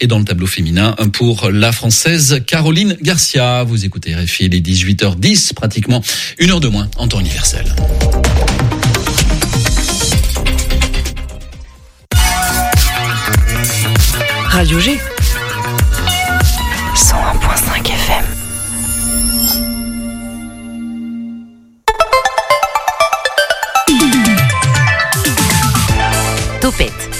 Et dans le tableau féminin, pour la française Caroline Garcia. Vous écoutez RFI, il est 18h10, pratiquement une heure de moins en temps universel. Radio G.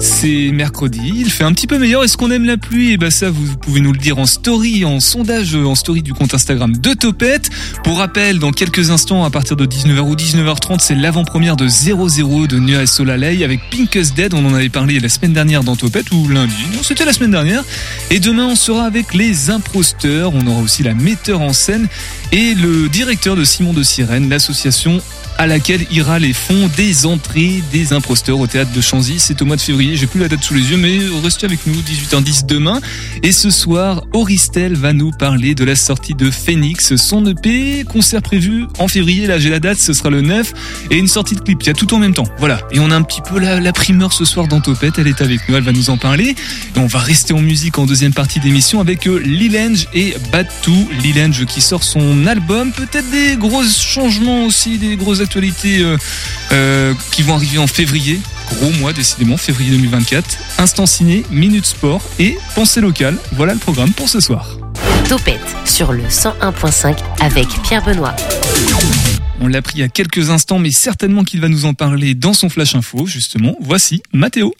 C'est mercredi, il fait un petit peu meilleur. Est-ce qu'on aime la pluie? Et eh ben ça, vous pouvez nous le dire en story, en sondage, en story du compte Instagram de Topette. Pour rappel, dans quelques instants, à partir de 19h ou 19h30, c'est l'avant-première de 00 de Nia Solalei avec Pinkest Dead. On en avait parlé la semaine dernière dans Topette ou lundi. Non, c'était la semaine dernière. Et demain, on sera avec les imposteurs. On aura aussi la metteur en scène et le directeur de Simon de Sirène, l'association à laquelle ira les fonds des entrées des imposteurs au théâtre de Chanzy. C'est au mois de février, j'ai plus la date sous les yeux, mais restez avec nous, 18h10 demain. Et ce soir, Auristel va nous parler de la sortie de Phoenix, son EP, concert prévu en février, là j'ai la date, ce sera le 9, et une sortie de clip, il y a tout en même temps. Voilà, et on a un petit peu la, primeur ce soir dans Topette, elle est avec nous, elle va nous en parler. Et on va rester en musique en deuxième partie d'émission avec euh, Lilange et Batou. Lilange qui sort son album, peut-être des gros changements aussi, des grosses actualités euh, euh, qui vont arriver en février. Gros mois, décidément, février 2024. Instant ciné, Minute Sport et Pensée locale. Voilà le programme pour ce soir. Topette sur le 101.5 avec Pierre Benoît. On l'a pris il y a quelques instants, mais certainement qu'il va nous en parler dans son Flash Info, justement. Voici Mathéo.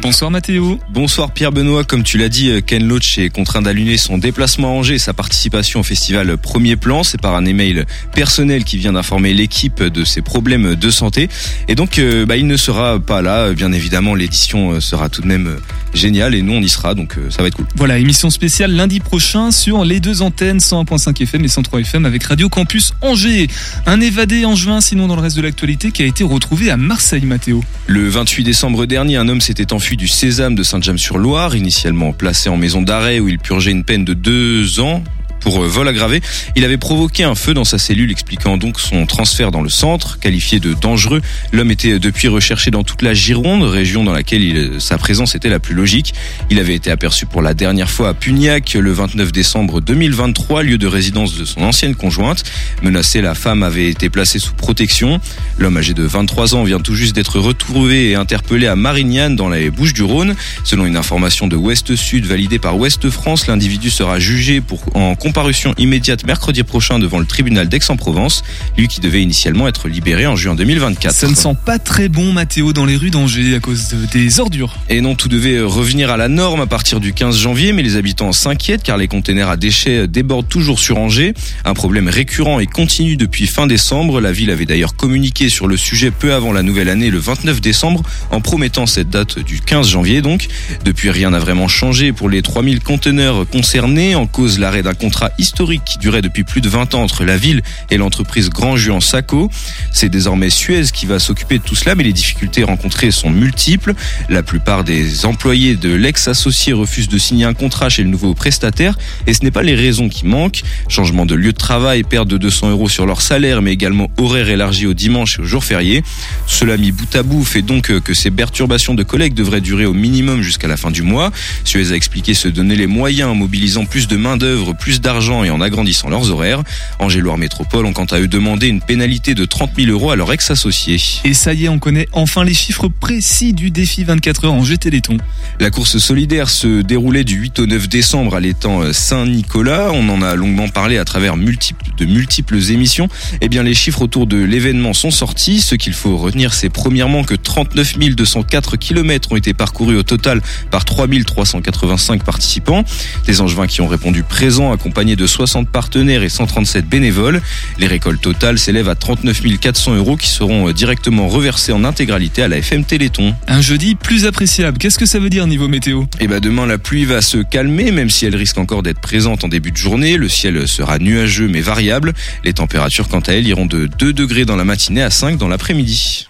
Bonsoir Mathéo. Bonsoir Pierre Benoît. Comme tu l'as dit, Ken Loach est contraint d'allumer son déplacement à Angers et sa participation au festival Premier Plan. C'est par un email personnel qui vient d'informer l'équipe de ses problèmes de santé. Et donc, euh, bah, il ne sera pas là. Bien évidemment, l'édition euh, sera tout de même euh, géniale et nous, on y sera. Donc, ça va être cool. Voilà, émission spéciale lundi prochain sur les deux antennes 101.5 FM et 103 FM avec Radio Campus Angers. Un évadé en juin, sinon dans le reste de l'actualité, qui a été retrouvé à Marseille, Mathéo. Le 28 décembre dernier, un homme s'était enfui du Sésame de Saint-James-sur-Loire, initialement placé en maison d'arrêt où il purgeait une peine de deux ans pour euh, vol aggravé. Il avait provoqué un feu dans sa cellule, expliquant donc son transfert dans le centre, qualifié de dangereux. L'homme était depuis recherché dans toute la Gironde, région dans laquelle il, sa présence était la plus logique. Il avait été aperçu pour la dernière fois à Pugnac le 29 décembre 2023, lieu de résidence de son ancienne conjointe. Menacée, la femme avait été placée sous protection. L'homme âgé de 23 ans vient tout juste d'être retrouvé et interpellé à Marignane dans les Bouches du Rhône. Selon une information de Ouest Sud validée par Ouest France, l'individu sera jugé pour en comparution immédiate mercredi prochain devant le tribunal d'Aix-en-Provence, lui qui devait initialement être libéré en juin 2024. Ça ne sent pas très bon, Mathéo, dans les rues d'Angers à cause des ordures. Et non, tout devait revenir à la norme à partir du 15 janvier, mais les habitants s'inquiètent car les containers à déchets débordent toujours sur Angers. Un problème récurrent et continu depuis fin décembre. La ville avait d'ailleurs communiqué sur le sujet peu avant la nouvelle année, le 29 décembre, en promettant cette date du 15 janvier donc. Depuis, rien n'a vraiment changé pour les 3000 conteneurs concernés, en cause l'arrêt d'un contrat historique qui durait depuis plus de 20 ans entre la ville et l'entreprise Grand Juan Saco. C'est désormais Suez qui va s'occuper de tout cela, mais les difficultés rencontrées sont multiples. La plupart des employés de l'ex-associé refusent de signer un contrat chez le nouveau prestataire et ce n'est pas les raisons qui manquent. Changement de lieu de travail, perte de 200 euros sur leur salaire, mais également horaire élargi au dimanche et aux jours fériés. Cela mis bout à bout fait donc que ces perturbations de collègues devraient durer au minimum jusqu'à la fin du mois. Suez a expliqué se donner les moyens en mobilisant plus de main d'œuvre, plus d'argent et en agrandissant leurs horaires. Angers-Loire Métropole ont quant à eux demandé une pénalité de 30 000 euros à leur ex-associé. Et ça y est, on connaît enfin les chiffres précis du défi 24 heures Angers Téléthon. La course solidaire se déroulait du 8 au 9 décembre à l'étang Saint-Nicolas. On en a longuement parlé à travers multiples, de multiples émissions. Eh bien, les chiffres autour de l'événement sont sortis. Ce qu'il faut retenir, c'est premièrement que 39 204 km ont été parcourus au total par 3 385 participants. Des angevins qui ont répondu présents, accompagnés de 60 partenaires et 137 bénévoles. Les récoltes totales s'élèvent à 39 400 euros qui seront euh, directement reversés en intégralité à la FM Téléthon. Un jeudi plus appréciable. Qu'est-ce que ça veut dire niveau météo? Eh ben demain la pluie va se calmer même si elle risque encore d'être présente en début de journée. Le ciel sera nuageux mais variable. Les températures quant à elles iront de 2 degrés dans la matinée à 5 dans l'après-midi.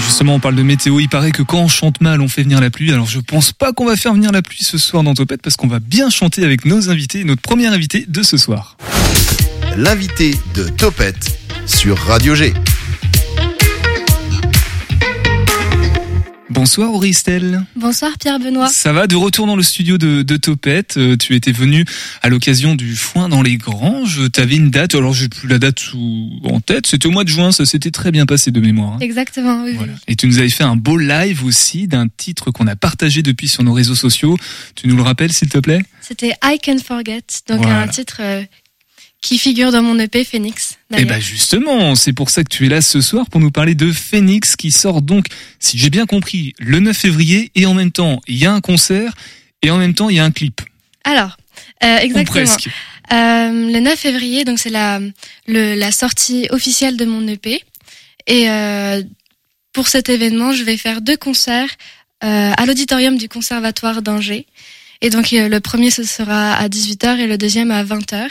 Justement, on parle de météo. Il paraît que quand on chante mal, on fait venir la pluie. Alors, je pense pas qu'on va faire venir la pluie ce soir dans Topette parce qu'on va bien chanter avec nos invités, notre premier invité de ce soir. L'invité de Topette sur Radio G. Bonsoir Auristel. Bonsoir Pierre Benoît. Ça va de retour dans le studio de, de Topette. Euh, tu étais venu à l'occasion du foin dans les granges. Tu avais une date, alors j'ai plus la date sous, en tête. C'était au mois de juin, ça s'était très bien passé de mémoire. hein. Exactement, oui. Voilà. Et tu nous avais fait un beau live aussi d'un titre qu'on a partagé depuis sur nos réseaux sociaux. Tu nous le rappelles s'il te plaît? C'était I Can Forget, donc Voilà. un titre euh, qui figure dans mon EP Phoenix. Eh d'ailleurs. ben justement, c'est pour ça que tu es là ce soir pour nous parler de Phoenix qui sort donc, si j'ai bien compris, le 9 février et en même temps il y a un concert et en même temps il y a un clip. Alors, euh, Ou exactement. presque. Euh, le 9 février, donc c'est la, le, la sortie officielle de mon EP. Et euh, pour cet événement, je vais faire deux concerts euh, à l'auditorium du Conservatoire d'Angers. Et donc euh, le premier ce sera à 18h et le deuxième à 20h.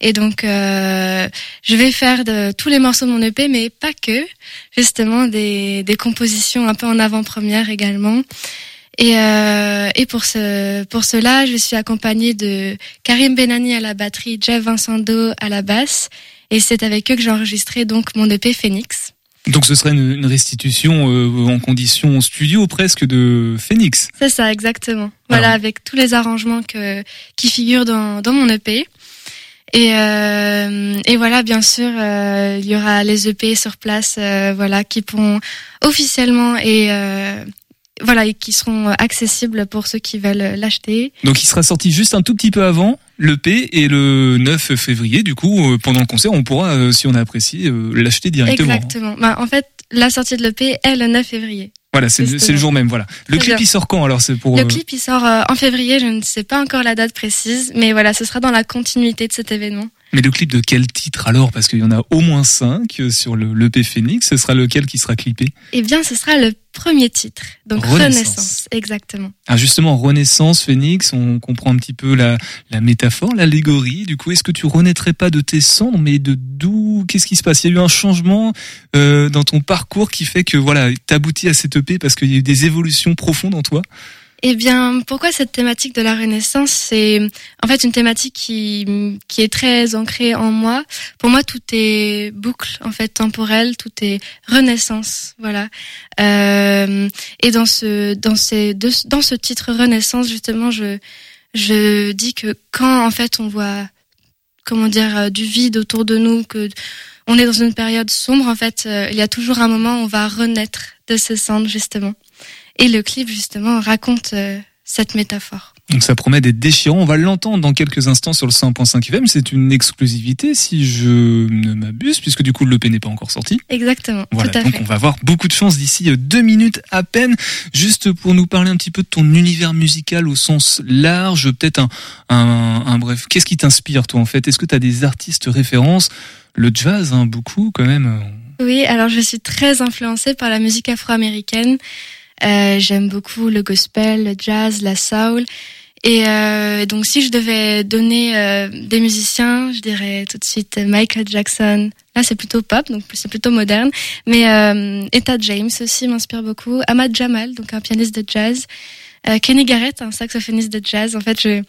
Et donc euh, je vais faire de tous les morceaux de mon EP, mais pas que, justement des, des compositions un peu en avant-première également. Et, euh, et pour ce pour cela, je suis accompagnée de Karim Benani à la batterie, Jeff Vincendo à la basse, et c'est avec eux que j'ai enregistré donc mon EP Phoenix. Donc ce serait une, une restitution euh, en condition studio presque de Phoenix. C'est ça exactement. Voilà, Alors. avec tous les arrangements que qui figurent dans dans mon EP. Et euh, et voilà, bien sûr, euh, il y aura les EP sur place, euh, voilà, qui pourront officiellement et euh, voilà, et qui seront accessibles pour ceux qui veulent l'acheter. Donc il sera sorti juste un tout petit peu avant le P et le 9 février. Du coup, euh, pendant le concert, on pourra, euh, si on a apprécié, l'acheter directement. Exactement. Bah, en fait, la sortie de l'EP est le 9 février. Voilà, c'est le jour même. Voilà. Le clip bien. il sort quand alors C'est pour. Le euh, clip, il sort euh, en février, je ne sais pas encore la date précise, mais voilà, ce sera dans la continuité de cet événement. Mais le clip de quel titre alors? Parce qu'il y en a au moins 5 sur le l'EP Phoenix. Ce sera lequel qui sera clippé? Eh bien, ce sera le premier titre, donc Renaissance. Renaissance, exactement. Ah justement, Renaissance, Phoenix, on comprend un petit peu la, la métaphore, l'allégorie. Du coup, est-ce que tu renaîtrais pas de tes cendres, mais de d'où? Qu'est-ce qui se passe? Il y a eu un changement euh, dans ton parcours qui fait que voilà, t'aboutis à cette EP parce qu'il y a eu des évolutions profondes en toi? Eh bien, pourquoi cette thématique de la Renaissance C'est en fait une thématique qui, qui est très ancrée en moi. Pour moi, tout est boucle, en fait, temporelle, tout est Renaissance, voilà. Euh, et dans ce, dans ces, deux- dans ce titre Renaissance, justement, je, je dis que quand, en fait, on voit, comment dire, euh, du vide autour de nous, que on est dans une période sombre, en fait, euh, il y a toujours un moment où on va renaître de ce cendres, justement. Et le clip, justement, raconte euh, cette métaphore. Donc ça promet d'être déchirant. On va l'entendre dans quelques instants sur le 100.5 FM. C'est une exclusivité si je ne m'abuse, puisque du coup l'EP n'est pas encore sorti. Exactement, Voilà, tout à donc fait. on va avoir beaucoup de chance d'ici euh, deux minutes à peine, juste pour nous parler un petit peu de ton univers musical au sens large, peut-être un, un, un bref. Qu'est-ce qui t'inspire toi en fait? Est-ce que tu as des artistes références? Le jazz, hein, beaucoup quand même. Oui, alors je suis très influencée par la musique afro-américaine. Euh, J'aime beaucoup le gospel, le jazz, la soul. Et euh, donc si je devais donner euh, des musiciens, je dirais tout de suite Michael Jackson. Là c'est plutôt pop, donc c'est plutôt moderne. Mais euh, Etta James aussi m'inspire beaucoup. Ahmad Jamal, donc un pianiste de jazz. Euh, Kenny Garrett, un saxophoniste de jazz. En fait, je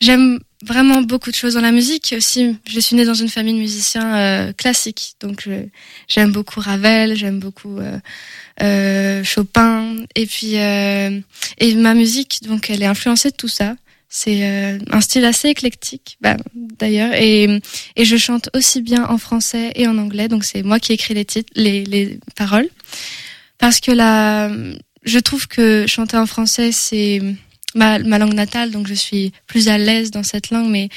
j'aime vraiment beaucoup de choses dans la musique. Aussi, je suis née dans une famille de musiciens euh, classiques, donc je- j'aime beaucoup Ravel, j'aime beaucoup euh, euh, Chopin, et puis euh, et ma musique, donc elle est influencée de tout ça. C'est euh, un style assez éclectique, bah, d'ailleurs, et et je chante aussi bien en français et en anglais, donc c'est moi qui écris les titres, les les paroles, parce que là, je trouve que chanter en français c'est ma, ma langue natale, donc je suis plus à l'aise dans cette langue, mais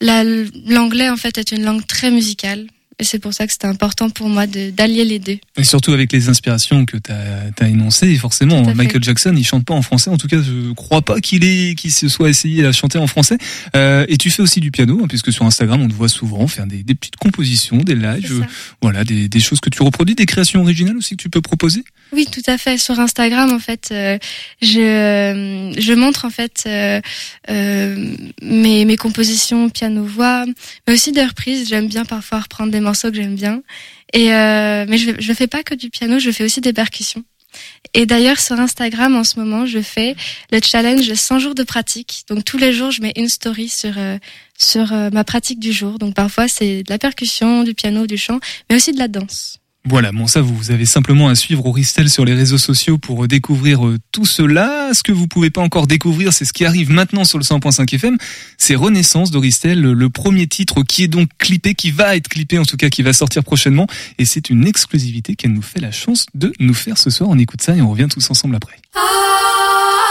la- l'anglais en fait est une langue très musicale. Et c'est pour ça que c'était important pour moi de- d'allier les deux. Et surtout avec les inspirations que tu as, énoncées, forcément, fait. Michael Jackson, il chante pas en français. En tout cas, je crois pas qu'il qu'il se soit essayé à chanter en français. Euh, et tu fais aussi du piano, hein, puisque sur Instagram, on te voit souvent faire des, des petites compositions, des lives, ça. voilà, des, des choses que tu reproduis, des créations originales aussi que tu peux proposer? Oui, tout à fait. Sur Instagram, en fait, euh, je, euh, je montre en fait euh, mes, mes compositions piano-voix, mais aussi des reprises. J'aime bien parfois reprendre des morceaux que j'aime bien. Et mais je je fais pas que du piano, je fais aussi des percussions. Et d'ailleurs, sur Instagram, en ce moment, je fais le challenge 100 jours de pratique. Donc, tous les jours, je mets une story sur, sur ma pratique du jour. Donc, parfois, c'est de la percussion, du piano, du chant, mais aussi de la danse. Voilà, bon ça vous avez simplement à suivre Auristel sur les réseaux sociaux pour euh, découvrir euh, tout cela. Ce que vous pouvez pas encore découvrir, c'est ce qui arrive maintenant sur le 100.5 FM, c'est Renaissance d'Auristel, le premier titre qui est donc clippé, qui va être clippé en tout cas, qui va sortir prochainement, et c'est une exclusivité qu'elle nous fait la chance de nous faire ce soir. On écoute ça et on revient tous ensemble après. Settle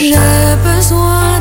J'ai besoin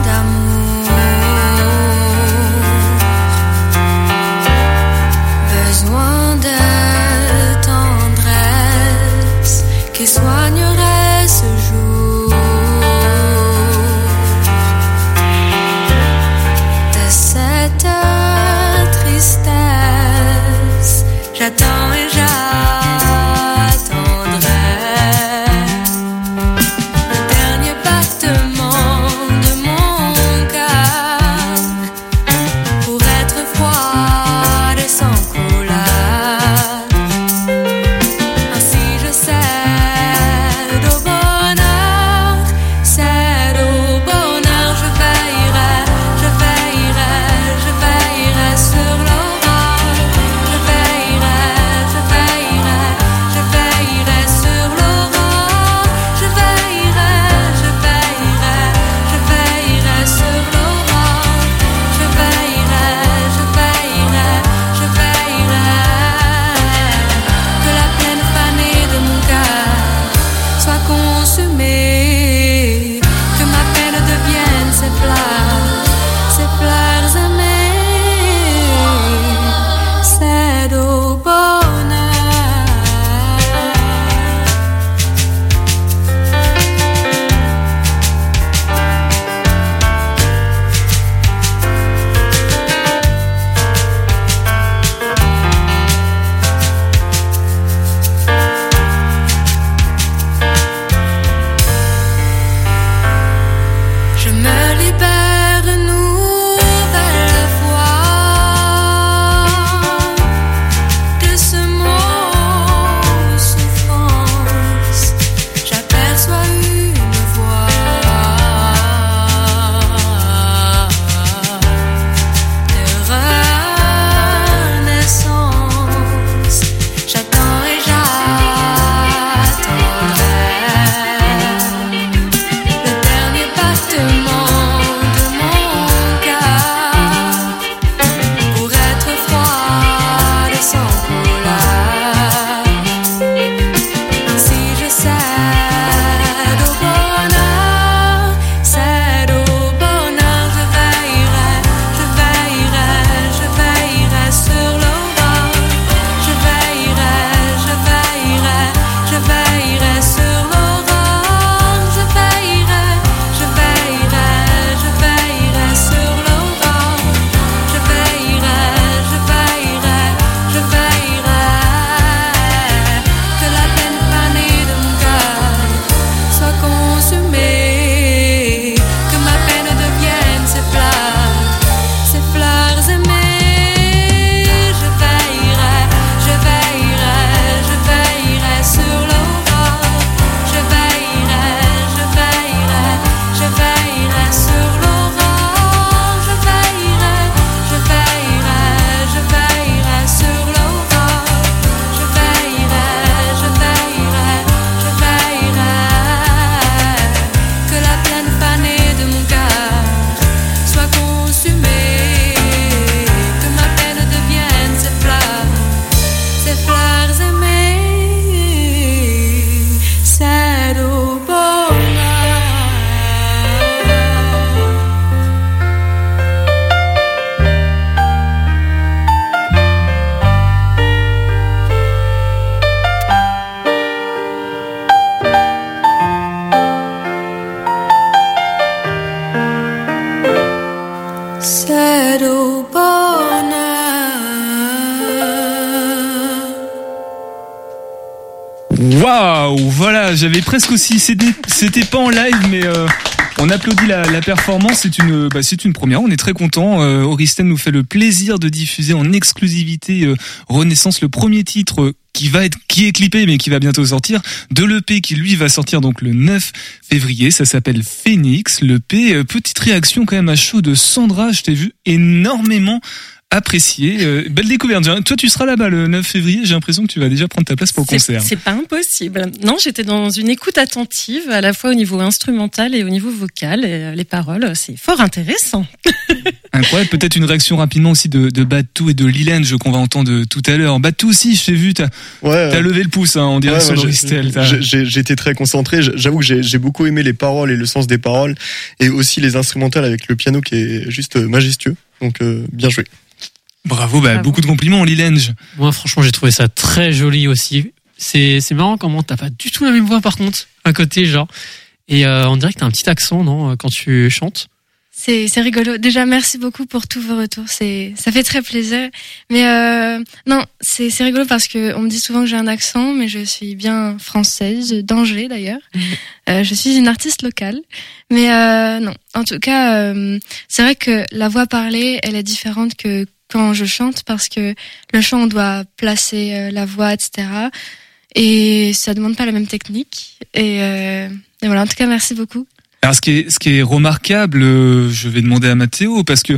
j'avais presque aussi, c'était pas en live, mais euh, on applaudit la, la performance, c'est une, bah, c'est une première, on est très content. Euh, nous fait le plaisir de diffuser en exclusivité euh, Renaissance, le premier titre qui va être qui est clippé mais qui va bientôt sortir de l'EP qui lui va sortir donc le 9 février. Ça s'appelle Phoenix. l'EP euh, petite réaction quand même à chaud de Sandra. Je t'ai vu énormément apprécié. Euh, belle découverte. Toi, tu seras là-bas le 9 février. J'ai l'impression que tu vas déjà prendre ta place pour le concert. C'est pas impossible. Non, j'étais dans une écoute attentive, à la fois au niveau instrumental et au niveau vocal. Et euh, les paroles, c'est fort intéressant. Incroyable. Peut-être une réaction rapidement aussi de, de Batou et de je qu'on va entendre tout à l'heure. Batou aussi, je t'ai vu, t'as ouais, levé le pouce, hein, on dirait ouais, J'ai été très concentré. J'avoue que j'ai beaucoup aimé les paroles et le sens des paroles, et aussi les instrumentales avec le piano qui est juste majestueux. Donc, euh, bien joué. Bravo, bah, beaucoup de compliments, Lilenge. Moi, franchement, j'ai trouvé ça très joli aussi. C'est, c'est marrant comment t'as pas du tout la même voix par contre, à côté, genre. Et euh, on dirait que t'as un petit accent, non, quand tu chantes. C'est, c'est rigolo. Déjà, merci beaucoup pour tous vos retours. C'est, ça fait très plaisir. Mais euh, non, c'est, c'est rigolo parce que on me dit souvent que j'ai un accent, mais je suis bien française, d'Angers d'ailleurs. Mhm. Euh, je suis une artiste locale. Mais euh, non, en tout cas, euh, c'est vrai que la voix parlée, elle est différente que quand je chante parce que le chant on doit placer euh, la voix, etc. Et ça demande pas la même technique. Et, euh, et voilà. En tout cas, merci beaucoup. Alors ce qui est ce qui est remarquable, euh, je vais demander à Mathéo parce que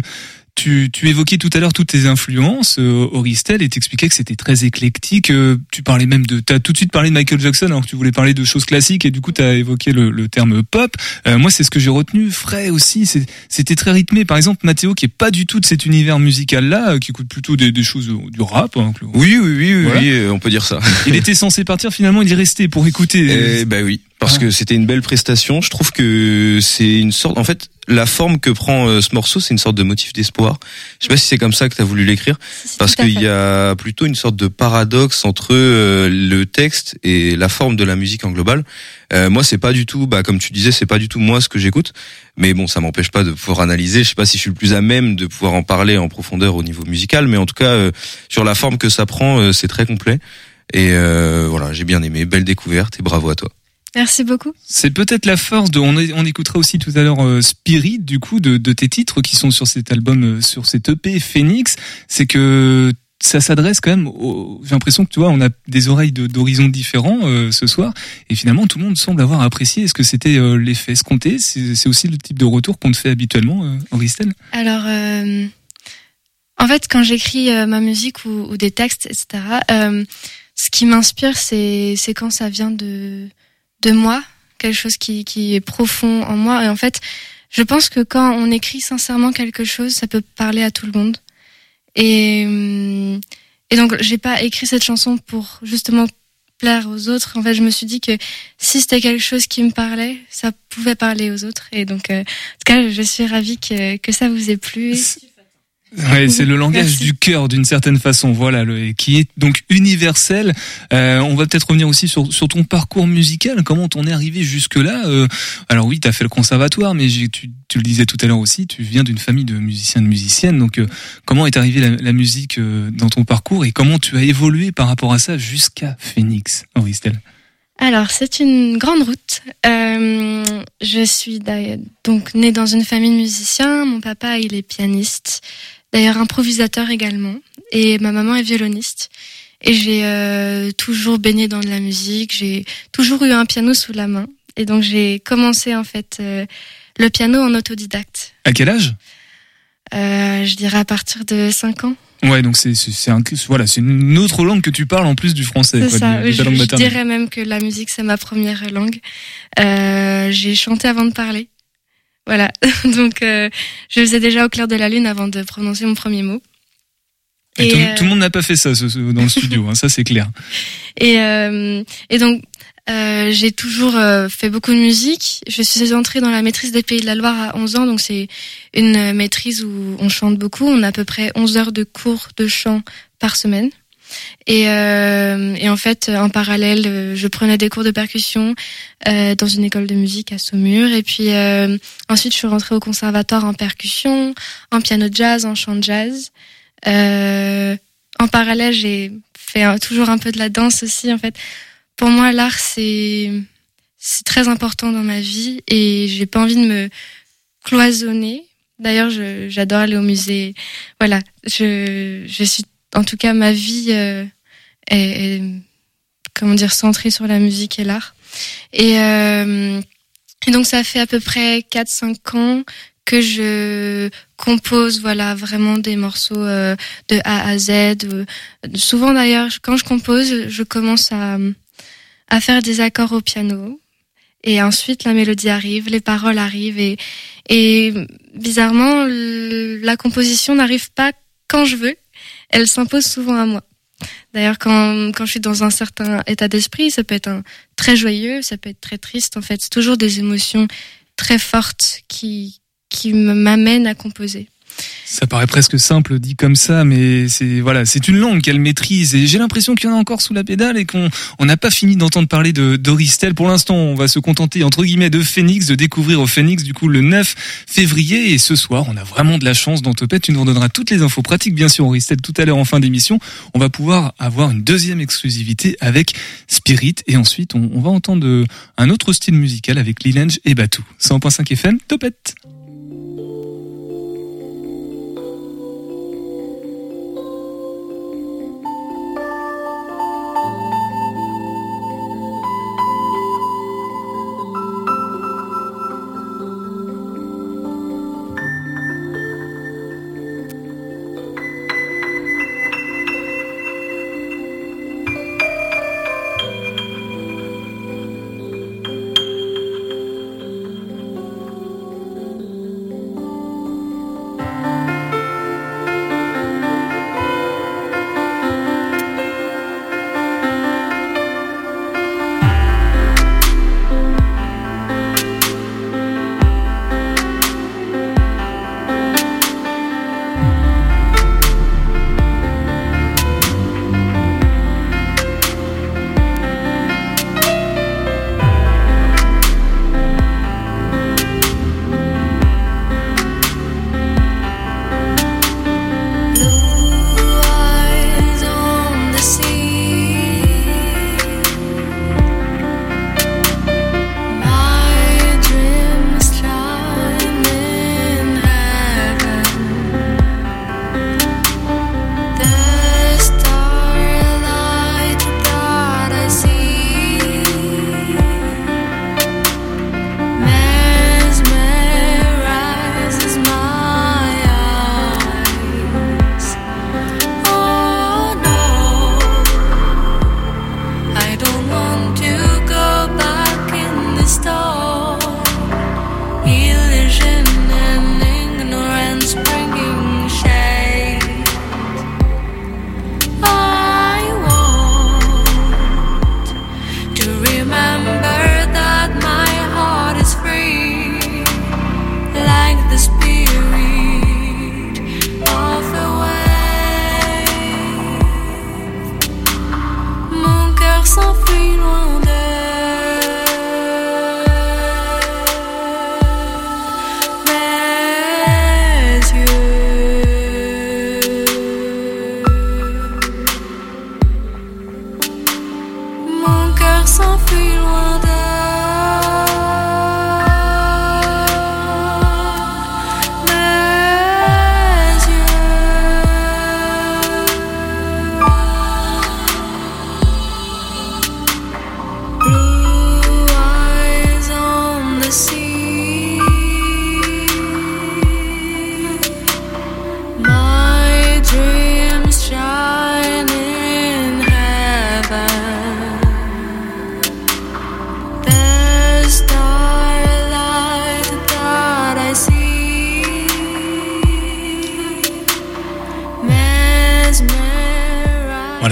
tu, tu évoquais tout à l'heure toutes tes influences, euh, Auristel, et t'expliquais que c'était très éclectique. Euh, tu parlais même de, t'as tout de suite parlé de Michael Jackson alors que tu voulais parler de choses classiques, et du coup t'as évoqué le, le, terme pop. Euh, moi, c'est ce que j'ai retenu. Frais aussi, c'était très rythmé. Par exemple, Mathéo, qui est pas du tout de cet univers musical-là, euh, qui écoute plutôt des, des choses du rap. Hein, oui, oui, oui, oui, on peut dire ça. il était censé partir, finalement, il est resté pour écouter. Eh ben oui parce que c'était une belle prestation. Je trouve que c'est une sorte, en fait, la forme que prend euh, ce morceau, c'est une sorte de motif d'espoir. Je sais pas si c'est comme ça que tu as voulu l'écrire, parce qu'il y a plutôt une sorte de paradoxe entre euh, le texte et la forme de la musique en global. Euh, moi, c'est pas du tout, bah, comme tu disais, c'est pas du tout moi ce que j'écoute, mais bon, ça m'empêche pas de pouvoir analyser. Je sais pas si je suis le plus à même de pouvoir en parler en profondeur au niveau musical, mais en tout cas, sur la forme que ça prend, c'est très complet. Et voilà, j'ai bien aimé, belle découverte et bravo à toi. Merci beaucoup. C'est peut-être la force de. On, on écoutera aussi tout à l'heure euh, Spirit du coup de, de, tes titres qui sont sur cet album, euh, sur cet EP Phoenix. C'est que ça s'adresse quand même. J'ai l'impression que tu vois, on a des oreilles d'horizons différents euh, ce soir, et finalement tout le monde semble avoir apprécié. Est-ce que c'était l'effet escompté? C'est aussi le type de retour qu'on te fait habituellement, Auristel Alors, en fait, quand j'écris ma musique ou, ou, des textes, etc. ce qui m'inspire, c'est quand ça vient de de moi, quelque chose qui, qui est profond en moi. Et en fait, je pense que quand on écrit sincèrement quelque chose, ça peut parler à tout le monde. Et, hum, et donc, j'ai pas écrit cette chanson pour justement plaire aux autres. En fait, je me suis dit que si c'était quelque chose qui me parlait, ça pouvait parler aux autres. Et donc, euh, en tout cas, je suis ravie que, que ça vous ait plu. Ouais, c'est le langage du cœur d'une certaine façon, voilà, le, qui est donc universel. Euh, on va peut-être revenir aussi sur, sur ton parcours musical, comment t'en es arrivé jusque-là. Euh, alors oui, t'as fait le conservatoire, mais tu, tu le disais tout à l'heure aussi, tu viens d'une famille de musiciens, de musiciennes. Donc euh, comment est arrivée la, la musique dans ton parcours et comment tu as évolué par rapport à ça jusqu'à Phoenix, Henri Stell alors, c'est une grande route. Euh, je suis donc née dans une famille de musiciens. Mon papa, il est pianiste d'ailleurs improvisateur également, et ma maman est violoniste. Et j'ai euh, toujours baigné dans de la musique, j'ai toujours eu un piano sous la main. Et donc j'ai commencé en fait euh, le piano en autodidacte. À quel âge? Euh, Je dirais à partir de 5 ans. Ouais, donc c'est c'est un voilà, c'est une autre langue que tu parles en plus du français. C'est ça. je, je dirais même que la musique c'est ma première langue. Euh, j'ai chanté avant de parler. Voilà, donc euh, je faisais déjà au clair de la lune avant de prononcer mon premier mot. Et, tout, le monde n'a pas fait ça dans le studio, hein, ça c'est clair. Et, euh, et donc euh, j'ai toujours euh, fait beaucoup de musique. Je suis entrée dans la maîtrise des Pays de la Loire à 11 ans, donc c'est une maîtrise où on chante beaucoup. On a à peu près 11 heures de cours de chant par semaine. Et, euh, et en fait, en parallèle, euh, je prenais des cours de percussion euh, dans une école de musique à Saumur. Et puis ensuite, je suis rentrée au conservatoire en percussion, en piano jazz, en chant jazz. En parallèle, j'ai fait toujours un peu de la danse aussi. En fait, pour moi, l'art c'est très important dans ma vie et j'ai pas envie de me cloisonner. D'ailleurs, j'adore aller au musée. Voilà, je, je suis, en tout cas, ma vie euh, est, est, comment dire, centrée sur la musique et l'art. Et, euh, et donc, ça fait à peu près 4-5 ans que je compose, voilà, vraiment des morceaux euh, de A à Z. Souvent, d'ailleurs, quand je compose, je commence à, à faire des accords au piano. Et ensuite, la mélodie arrive, les paroles arrivent et, et bizarrement, la composition n'arrive pas quand je veux. Elle s'impose souvent à moi. D'ailleurs, quand, quand je suis dans un certain état d'esprit, ça peut être un, très joyeux, ça peut être très triste. En fait, c'est toujours des émotions très fortes qui, qui m'amènent à composer. Ça paraît presque simple dit comme ça, mais c'est voilà, c'est une langue qu'elle maîtrise et j'ai l'impression qu'il y en a encore sous la pédale et qu'on on n'a pas fini d'entendre parler de d'Oristel. Pour l'instant, on va se contenter entre guillemets de Phoenix, de découvrir au Phoenix du coup le 9 février et ce soir, on a vraiment de la chance dans Topette. Tu nous redonneras toutes les infos pratiques bien sûr Oristel tout à l'heure en fin d'émission. On va pouvoir avoir une deuxième exclusivité avec Spirit et ensuite on, va entendre euh, un autre style musical avec Lilange et Batou. 100.5 FM, Topette.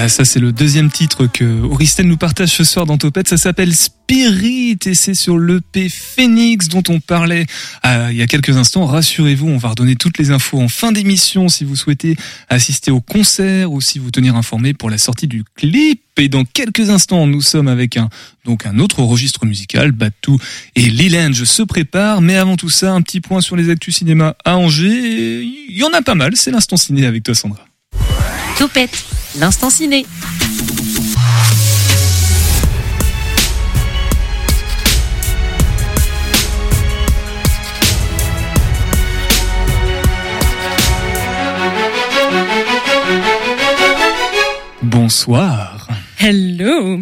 Ça c'est le deuxième titre que Auristel nous partage ce soir dans Topette. Ça s'appelle Spirit et c'est sur l'EP Phoenix dont on parlait euh, il y a quelques instants. Rassurez-vous, on va redonner toutes les infos en fin d'émission si vous souhaitez assister au concert ou si vous tenir informé pour la sortie du clip. Et dans quelques instants, nous sommes avec un donc un autre registre musical. Batou et Lilange se préparent. Mais avant tout ça, un petit point sur les actus cinéma à Angers. Il y en a pas mal. C'est l'instant ciné avec toi, Sandra. Topette, l'instant ciné. Bonsoir. Hello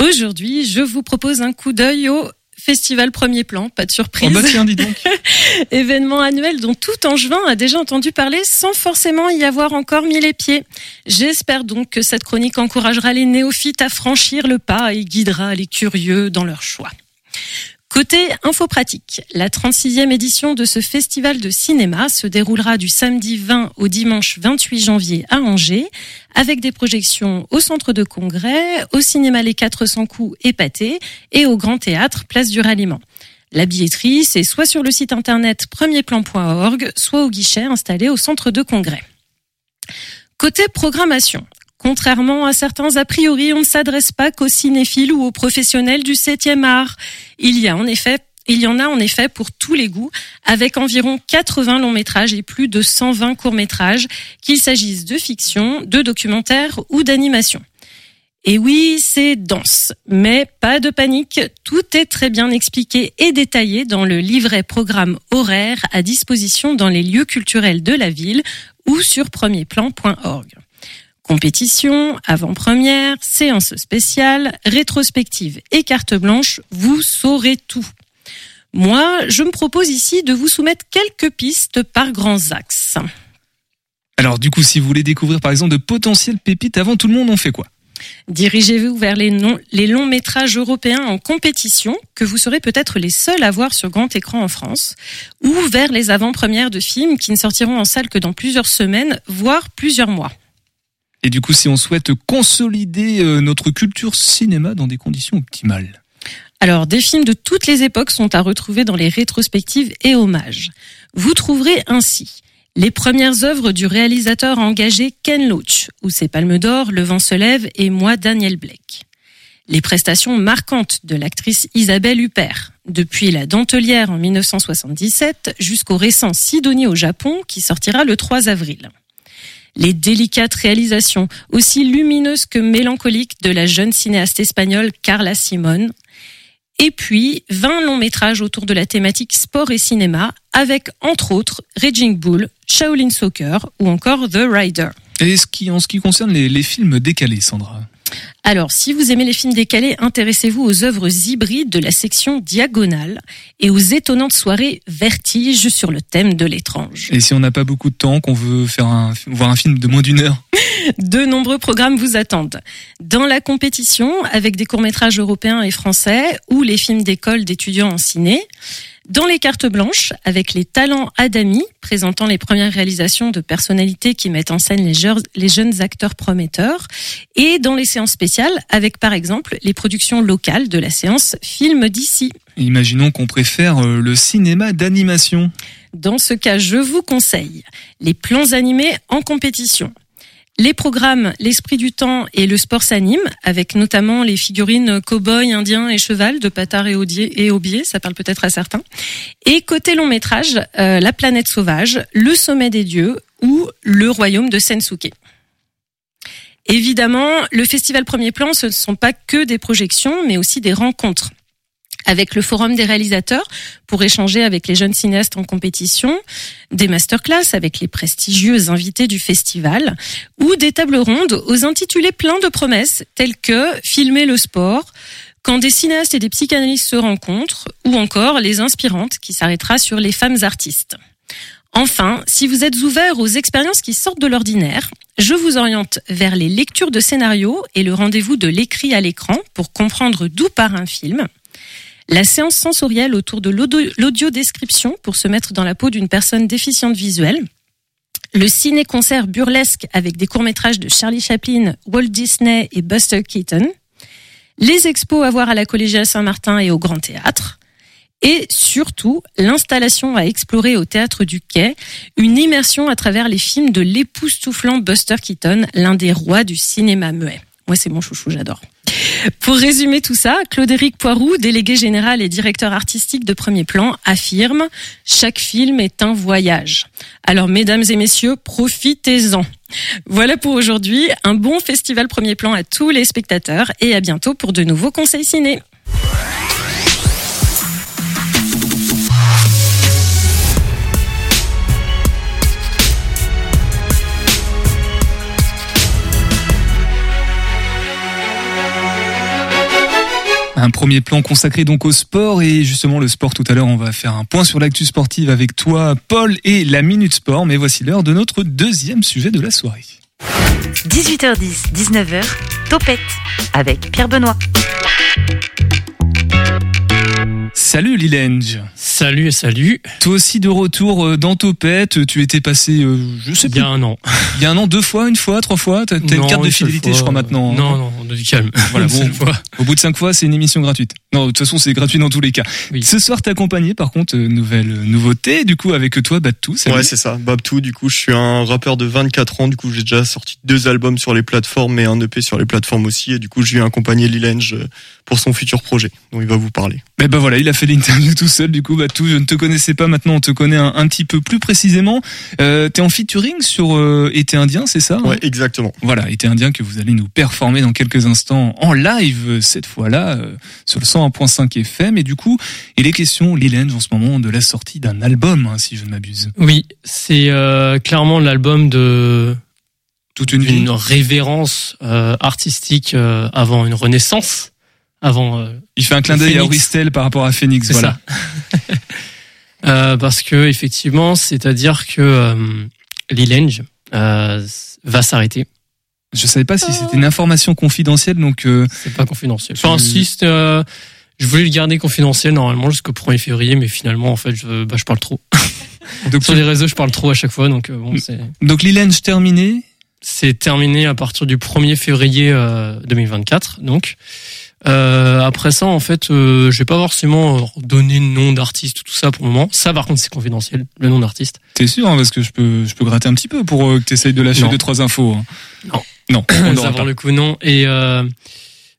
Aujourd'hui, je vous propose un coup d'œil au Festival Premier Plan, pas de surprise. Oh bah tiens, dis donc. Événement annuel dont tout Angevin a déjà entendu parler sans forcément y avoir encore mis les pieds. J'espère donc que cette chronique encouragera les néophytes à franchir le pas et guidera les curieux dans leur choix. Côté info pratique, la 36e édition de ce festival de cinéma se déroulera du samedi 20 au dimanche 28 janvier à Angers, avec des projections au centre de congrès, au cinéma Les 400 coups épatés et au Grand Théâtre Place du Ralliement. La billetterie, c'est soit sur le site internet premierplan.org, soit au guichet installé au centre de congrès. Côté programmation, Contrairement à certains a priori, on ne s'adresse pas qu'aux cinéphiles ou aux professionnels du 7e art. Il y a en effet il y en a en effet pour tous les goûts, avec environ 80 longs métrages et plus de 120 courts métrages, qu'il s'agisse de fiction, de documentaire ou d'animation. Et oui, c'est dense, mais pas de panique, tout est très bien expliqué et détaillé dans le livret programme horaire à disposition dans les lieux culturels de la ville ou sur premierplan.org. Compétition, avant-première, séance spéciale, rétrospective et carte blanche, vous saurez tout. Moi, je me propose ici de vous soumettre quelques pistes par grands axes. Alors du coup, si vous voulez découvrir par exemple de potentielles pépites avant tout le monde, on fait quoi? Dirigez-vous vers les, non- les longs métrages européens en compétition, que vous serez peut-être les seuls à voir sur grand écran en France, ou vers les avant-premières de films qui ne sortiront en salle que dans plusieurs semaines, voire plusieurs mois. Et du coup, si on souhaite consolider euh, notre culture cinéma dans des conditions optimales. Alors, des films de toutes les époques sont à retrouver dans les rétrospectives et hommages. Vous trouverez ainsi les premières œuvres du réalisateur engagé Ken Loach, où ses palmes d'or, Le vent se lève et Moi Daniel Blake. Les prestations marquantes de l'actrice Isabelle Huppert, depuis La Dentelière en 1977 jusqu'au récent Sidonie au Japon qui sortira le 3 avril les délicates réalisations, aussi lumineuses que mélancoliques de la jeune cinéaste espagnole Carla Simon. Et puis, 20 longs métrages autour de la thématique sport et cinéma, avec entre autres Raging Bull, Shaolin Soccer ou encore The Rider. Et ce qui, en ce qui concerne les, les films décalés, Sandra? Alors, si vous aimez les films décalés, intéressez-vous aux œuvres hybrides de la section Diagonale et aux étonnantes soirées Vertige sur le thème de l'étrange. Et si on n'a pas beaucoup de temps, qu'on veut faire un, voir un film de moins d'une heure De nombreux programmes vous attendent. Dans la compétition, avec des courts-métrages européens et français, ou les films d'école d'étudiants en ciné. Dans les cartes blanches, avec les talents Adami, présentant les premières réalisations de personnalités qui mettent en scène les, jeunes acteurs prometteurs. Et dans les séances spéciales, avec par exemple les productions locales de la séance Film d'ici. Imaginons qu'on préfère euh, le cinéma d'animation. Dans ce cas, je vous conseille les plans animés en compétition. Les programmes L'Esprit du Temps et Le Sport s'anime, avec notamment les figurines cow-boy, indien et cheval de Patard et Audier et Aubier, ça parle peut-être à certains. Et côté long métrage, euh, La planète sauvage, Le sommet des dieux ou Le royaume de Sensuke. Évidemment, le festival Premier Plan, ce ne sont pas que des projections, mais aussi des rencontres avec le forum des réalisateurs pour échanger avec les jeunes cinéastes en compétition, des masterclass avec les prestigieux invités du festival ou des tables rondes aux intitulés pleins de promesses telles que filmer le sport, quand des cinéastes et des psychanalystes se rencontrent ou encore les inspirantes qui s'arrêtera sur les femmes artistes. Enfin, si vous êtes ouvert aux expériences qui sortent de l'ordinaire, je vous oriente vers les lectures de scénarios et le rendez-vous de l'écrit à l'écran pour comprendre d'où part un film. La séance sensorielle autour de l'audio- l'audio-description pour se mettre dans la peau d'une personne déficiente visuelle. Le ciné-concert burlesque avec des courts-métrages de Charlie Chaplin, Walt Disney et Buster Keaton. Les expos à voir à la Collégiale Saint-Martin et au Grand Théâtre. Et surtout, l'installation à explorer au Théâtre du Quai, une immersion à travers les films de l'époustouflant Buster Keaton, l'un des rois du cinéma muet. Moi, c'est mon chouchou, j'adore. Pour résumer tout ça, Claude-Éric Poiroux, délégué général et directeur artistique de Premier Plan, affirme « Chaque film est un voyage ». Alors, mesdames et messieurs, profitez-en. Voilà pour aujourd'hui. Un bon festival Premier Plan à tous les spectateurs et à bientôt pour de nouveaux conseils ciné. Un premier plan consacré donc au sport et justement le sport tout à l'heure on va faire un point sur l'actu sportive avec toi Paul et la Minute Sport mais voici l'heure de notre deuxième sujet de la soirée. 18h10, 19h, Topette avec Pierre Benoît. Salut Lilange. Salut et salut. Toi aussi de retour euh, dans Topette, tu étais passé, euh, je sais Il y plus, a un an. il y a un an, deux fois, une fois, trois fois, t'as t'as une carte de fidélité fois. je crois maintenant. Non, non, on a du calme. Voilà, bon. Au bout de cinq fois, c'est une émission gratuite. Non, de toute façon, c'est gratuit dans tous les cas. Oui. Ce soir, t'es accompagné, par contre, euh, nouvelle nouveauté, du coup, avec toi, salut. Ouais, c'est ça. Babtou, du coup, je suis un rappeur de 24 ans. Du coup, j'ai déjà sorti deux albums sur les plateformes et un EP sur les plateformes aussi. Et du coup, je viens accompagner Lilange euh, pour son futur projet, dont il va vous parler. Ben ben voilà, il a fait l'interview tout seul, du coup, Batou, je ne te connaissais pas, maintenant on te connaît un, un petit peu plus précisément. Euh, t'es en featuring sur euh, Été Indien, c'est ça hein? Ouais, exactement. Voilà, Été Indien que vous allez nous performer dans quelques instants en live, cette fois-là, euh, sur le 101.5 FM. Et du coup, il est question, Lilange, en ce moment, de la sortie d'un album, hein, si je ne m'abuse. Oui, c'est euh, clairement l'album de Toute une vie. d'une révérence euh, artistique euh, avant une renaissance, avant euh, Il fait un clin d'œil à. Auristel par rapport à Phoenix, voilà. ça. Euh, parce que effectivement, c'est-à-dire que euh, Lilange euh, va s'arrêter. Je savais pas si c'était une information confidentielle, donc euh, C'est pas confidentiel. Enfin, si euh, je voulais le garder confidentiel normalement jusqu'au 1er février, mais finalement, en fait, je, bah, je parle trop. donc, Sur les réseaux, je parle trop à chaque fois, donc euh, bon, c'est. donc Lilange terminé? C'est terminé à partir du 1er février euh, 2024. Donc après ça, en fait, euh, je vais pas forcément euh, donner le nom d'artiste ou tout ça pour le moment. Ça, par contre, c'est confidentiel, le nom d'artiste. T'es sûr hein, parce que je peux je peux gratter un petit peu pour euh, que t'essayes de lâcher Non. deux trois infos. hein. Non. non, on ça, pas. le coup, non. Et euh,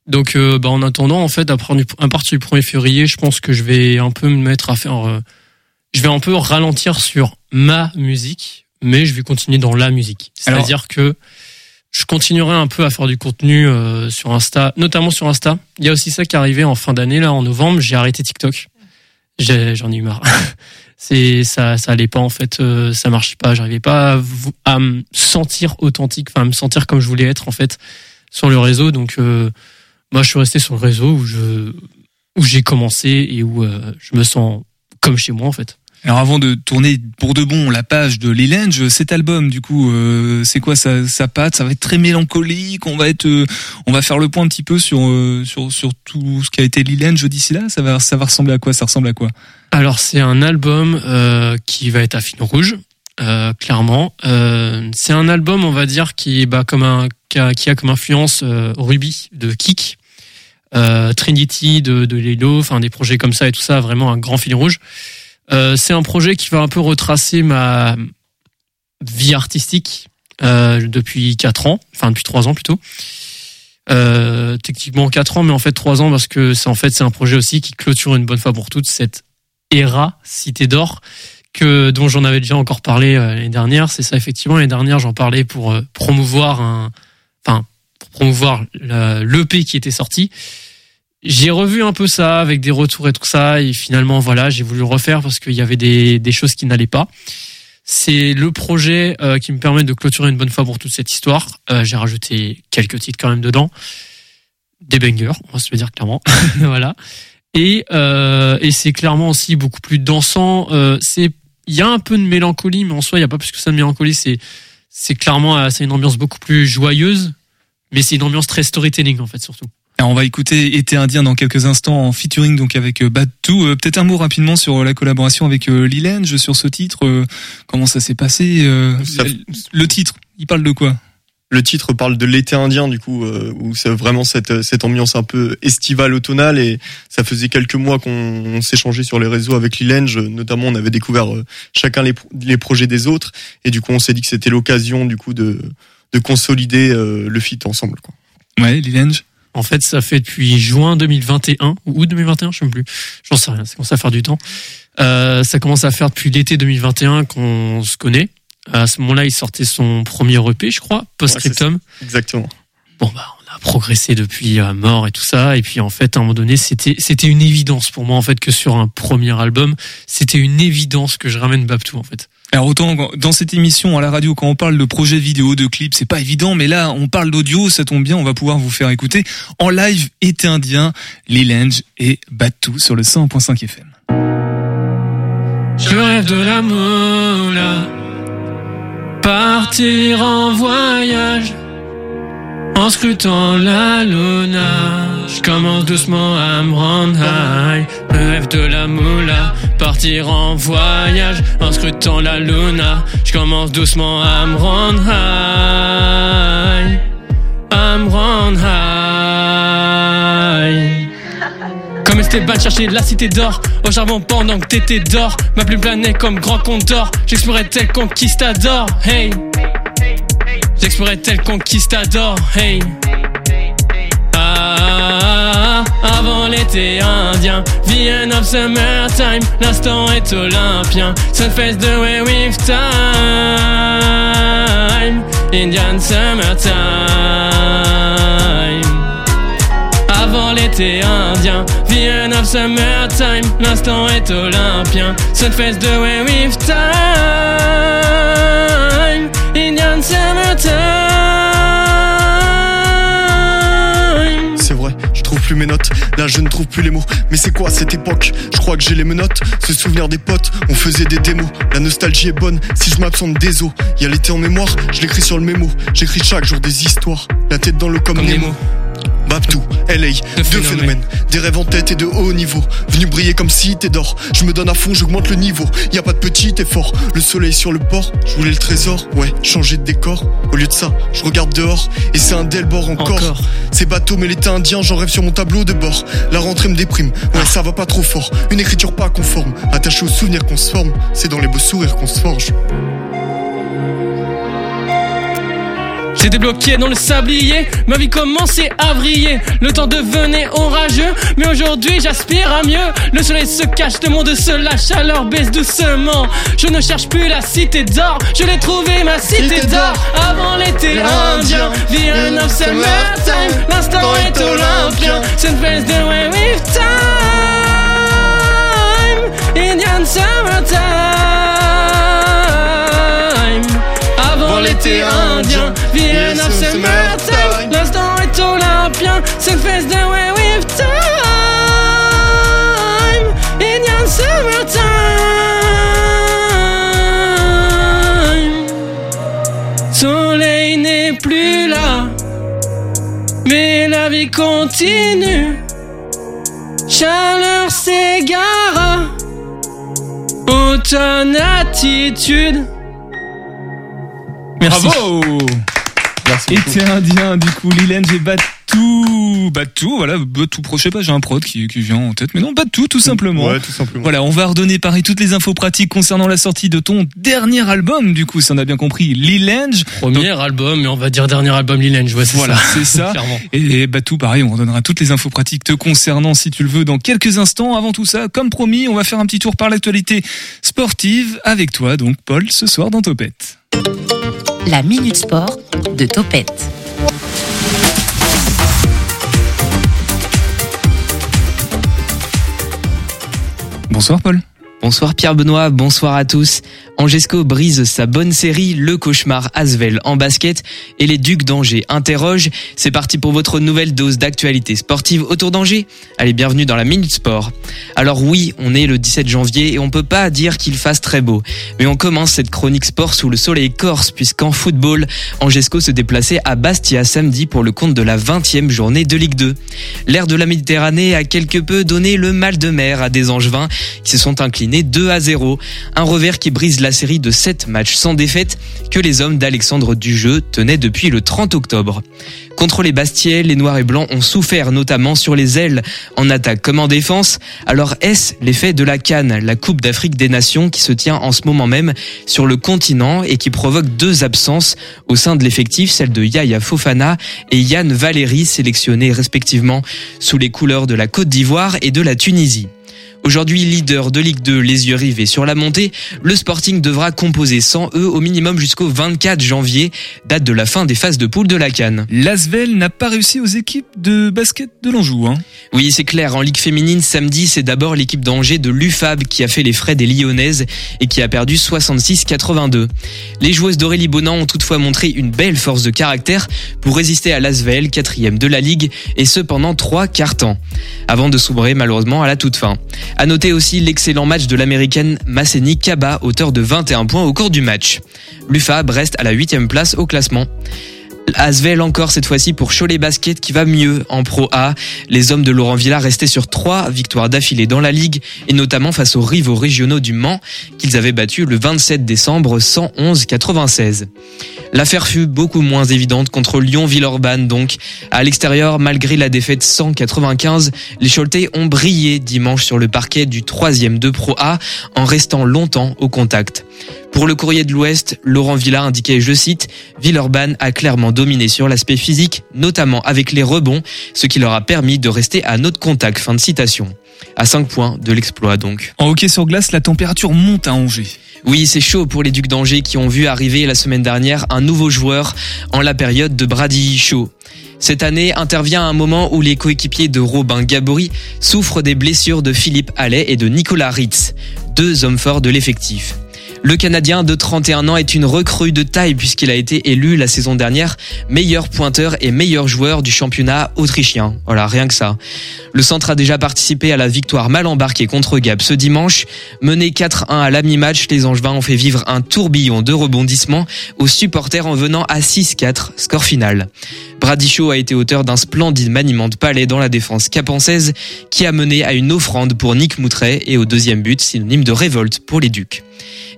donc, euh, bah, en attendant, en fait, à partir du, à partir du 1er février, je pense que je vais un peu me mettre à faire. euh, je vais un peu ralentir sur ma musique, mais je vais continuer dans la musique. C'est-à-dire que je continuerai un peu à faire du contenu euh, sur Insta, notamment sur Insta. Il y a aussi ça qui est arrivé en fin d'année, là, en novembre. J'ai arrêté TikTok. J'en ai eu marre. C'est ça, ça allait pas en fait, euh, ça marchait pas. J'arrivais pas à me sentir authentique, enfin à me sentir comme je voulais être en fait sur le réseau. Donc euh, moi, je suis resté sur le réseau où je où j'ai commencé et où euh, je me sens comme chez moi en fait. Alors avant de tourner pour de bon la page de Lilange, cet album du coup, euh, c'est quoi sa, sa patte? Ça va être très mélancolique. On va être, euh, on va faire le point un petit peu sur euh, sur sur tout ce qui a été Lilange d'ici là. Ça va ça va ressembler à quoi? Ça ressemble à quoi? Alors c'est un album euh, qui va être à fil rouge, euh, clairement. Euh, c'est un album, on va dire, qui bah, comme un qui a, qui a comme influence Ruby de Kick, Trinity de, de Lelo, enfin des projets comme ça et tout ça, vraiment un grand fil rouge. Euh, c'est un projet qui va un peu retracer ma vie artistique euh, depuis quatre ans, enfin depuis trois ans plutôt. Euh, techniquement quatre ans, mais en fait trois ans parce que c'est en fait c'est un projet aussi qui clôture une bonne fois pour toutes cette ERA Cité d'Or que dont j'en avais déjà encore parlé euh, l'année dernière. C'est ça effectivement l'année dernière j'en parlais pour promouvoir un, enfin pour promouvoir l'EP qui était sorti. J'ai revu un peu ça avec des retours et tout ça et finalement voilà j'ai voulu le refaire parce qu'il y avait des, des choses qui n'allaient pas. C'est le projet euh, qui me permet de clôturer une bonne fois pour toute cette histoire. Euh, J'ai rajouté quelques titres quand même dedans, des bangers, on va se le dire clairement. voilà. Et, euh, et c'est clairement aussi beaucoup plus dansant. Euh, c'est il y a un peu de mélancolie, mais en soi il y a pas plus que ça de mélancolie. C'est c'est clairement euh, c'est une ambiance beaucoup plus joyeuse, mais c'est une ambiance très storytelling en fait surtout. Alors on va écouter Été Indien dans quelques instants en featuring donc avec euh, Batou. Euh, Peut-être un mot rapidement sur la collaboration avec euh, Lilange sur ce titre. euh, comment ça s'est passé euh, Ça- Le titre, il parle de quoi? Le titre parle de l'été indien, du coup, euh, où c'est vraiment cette, cette ambiance un peu estivale, automnale, et ça faisait quelques mois qu'on on s'échangeait sur les réseaux avec Lilange, notamment on avait découvert euh, chacun les, les projets des autres, et du coup on s'est dit que c'était l'occasion, du coup, de, de consolider euh, le feat ensemble. Quoi. Ouais, Lilange. En fait, ça fait depuis juin 2021 ou août 2021, je sais même plus. J'en sais rien. Ça commence à faire du temps. Euh, ça commence à faire depuis l'été 2021 qu'on se connaît. À ce moment-là, il sortait son premier EP, je crois, Postscriptum. Exactement. bon bah on a progressé depuis à mort et tout ça et puis en fait à un moment donné c'était c'était une évidence pour moi en fait que sur un premier album c'était une évidence que je ramène Babtou en fait Alors autant dans cette émission à la radio quand on parle de projets vidéo, de clips, c'est pas évident, mais là on parle d'audio, ça tombe bien, on va pouvoir vous faire écouter en live Été Indien, Lilange et Batou sur le 100.5 FM. je rêve de l'amour là partir en voyage en scrutant la luna je commence doucement à me rendre high. Le rêve de la moula partir en voyage. En scrutant la luna je commence doucement à me rendre high. À me rendre high. Comme Esteban chercher la cité d'or. Au charbon pendant que t'étais d'or Ma plume planait comme grand condor. J'explorais tel conquistador Hey J'explorais tel conquistador Hey. Ah, avant l'été indien end of summertime L'instant est olympien. Sunfest de way with time Indian summertime avant l'été indien The end of summertime L'instant est olympien Sunfest de way with time Indian summertime C'est vrai, je trouve plus mes notes. Là, je ne trouve plus les mots. Mais c'est quoi cette époque? Je crois que j'ai les menottes. Se souvenir des potes, on faisait des démos. La nostalgie est bonne si je m'absente des os. Y a l'été en mémoire, je l'écris sur le mémo. J'écris chaque jour des histoires. La tête dans l'eau comme, Comme Nemo. Nemo. Babtou, LA, deux phénomènes. phénomènes. Des rêves en tête et de haut niveau. Venu briller comme si t'es d'or. Je me donne à fond, j'augmente le niveau. Y a pas de petit effort. Le soleil sur le port, je voulais le trésor. Ouais, changer de décor. Au lieu de ça, je regarde dehors. Et c'est un Delbord encore. Encore. C'est bateau, mais l'été indien, j'en rêve sur mon tableau de bord. La rentrée me déprime. Ouais, ça va pas trop fort. Une écriture pas conforme. Attaché aux souvenirs qu'on se forme. C'est dans les beaux sourires qu'on se forge. J'étais bloqué dans le sablier, ma vie commençait à vriller. Le temps devenait orageux, mais aujourd'hui j'aspire à mieux. Le soleil se cache, le monde se lâche, chaleur baisse doucement. Je ne cherche plus la cité d'or, je l'ai trouvé ma cité d'or. Avant l'été indien, the end of summertime. L'instant est olympien, Sunfest de continue. Chaleur s'égara, automne attitude. Merci. Bravo Merci. Été indien, du coup, Lilange et Batou. Batou, voilà, Batou, pro- je sais pas, j'ai un prod qui, qui vient en tête, mais non, Batou, tout simplement. Ouais, tout simplement. Voilà, on va redonner pareil toutes les infos pratiques concernant la sortie de ton dernier album, du coup, si on a bien compris, Lilange. Premier album, mais on va dire dernier album Lilange, ouais, c'est Voilà, ça. c'est ça. Clairement. Et Batou, pareil, on redonnera toutes les infos pratiques te concernant si tu le veux dans quelques instants. Avant tout ça, comme promis, on va faire un petit tour par l'actualité sportive avec toi, donc Paul, ce soir dans Topette. La Minute Sport de Topette. Bonsoir Paul. Bonsoir Pierre Benoît, bonsoir à tous. Angesco brise sa bonne série, le cauchemar Asvel en basket et les Ducs d'Angers interrogent. C'est parti pour votre nouvelle dose d'actualité sportive autour d'Angers. Allez, bienvenue dans la Minute Sport. Alors oui, on est le 17 janvier et on peut pas dire qu'il fasse très beau. Mais on commence cette chronique sport sous le soleil corse puisqu'en football, Angesco se déplaçait à Bastia samedi pour le compte de la 20e journée de Ligue 2. L'air de la Méditerranée a quelque peu donné le mal de mer à des Angevins qui se sont inclinés 2 à 0. Un revers qui brise la série de 7 matchs sans défaite que les hommes d'Alexandre Dujeu tenaient depuis le 30 octobre. Contre les Bastiais, les Noirs et Blancs ont souffert notamment sur les ailes, en attaque comme en défense. Alors est-ce l'effet de la Cannes, la Coupe d'Afrique des Nations qui se tient en ce moment même sur le continent et qui provoque deux absences au sein de l'effectif, celle de Yaya Fofana et Yann Valéry, sélectionnés respectivement sous les couleurs de la Côte d'Ivoire et de la Tunisie? Aujourd'hui leader de Ligue 2, les yeux rivés sur la montée, le Sporting devra composer sans eux au minimum jusqu'au 24 janvier, date de la fin des phases de poule de la Cannes. L'Asvel n'a pas réussi aux équipes de basket de l'Anjou. Hein. Oui, c'est clair. En Ligue féminine, samedi, c'est d'abord l'équipe d'Angers de l'UFAB qui a fait les frais des Lyonnaises et qui a perdu 66-82. Les joueuses d'Aurélie Bonan ont toutefois montré une belle force de caractère pour résister à l'Asvel, quatrième de la Ligue, et ce pendant trois quarts temps, avant de soubrer malheureusement à la toute fin. À noter aussi l'excellent match de l'américaine Masseni Kaba, auteur de 21 points au cours du match. L'UFAB reste à la huitième place au classement. Asvel encore cette fois-ci pour Cholet Basket qui va mieux en Pro A. Les hommes de Laurent Villa restaient sur trois victoires d'affilée dans la Ligue et notamment face aux rivaux régionaux du Mans qu'ils avaient battus le 27 décembre 111-96. L'affaire fut beaucoup moins évidente contre Lyon-Villeurbanne donc. À l'extérieur, malgré la défaite 195, les Choletais ont brillé dimanche sur le parquet du troisième de Pro A en restant longtemps au contact. Pour le courrier de l'Ouest, Laurent Villa indiquait, je cite, Villeurbanne a clairement dominé sur l'aspect physique, notamment avec les rebonds, ce qui leur a permis de rester à notre contact. Fin de citation. À 5 points de l'exploit donc. En hockey sur glace, la température monte à Angers. Oui, c'est chaud pour les Ducs d'Angers qui ont vu arriver la semaine dernière un nouveau joueur en la période de Brady Shaw. Cette année intervient un moment où les coéquipiers de Robin Gabory souffrent des blessures de Philippe Allais et de Nicolas Ritz, deux hommes forts de l'effectif. Le Canadien de 31 ans est une recrue de taille puisqu'il a été élu la saison dernière meilleur pointeur et meilleur joueur du championnat autrichien. Voilà, rien que ça. Le centre a déjà participé à la victoire mal embarquée contre Gap ce dimanche. Mené 4-1 à la mi-match, les Angevins ont fait vivre un tourbillon de rebondissements aux supporters en venant à 6-4, score final. Bradichaud a été auteur d'un splendide maniement de palais dans la défense capensaise qui a mené à une offrande pour Nick Moutret et au deuxième but, synonyme de révolte pour les Ducs.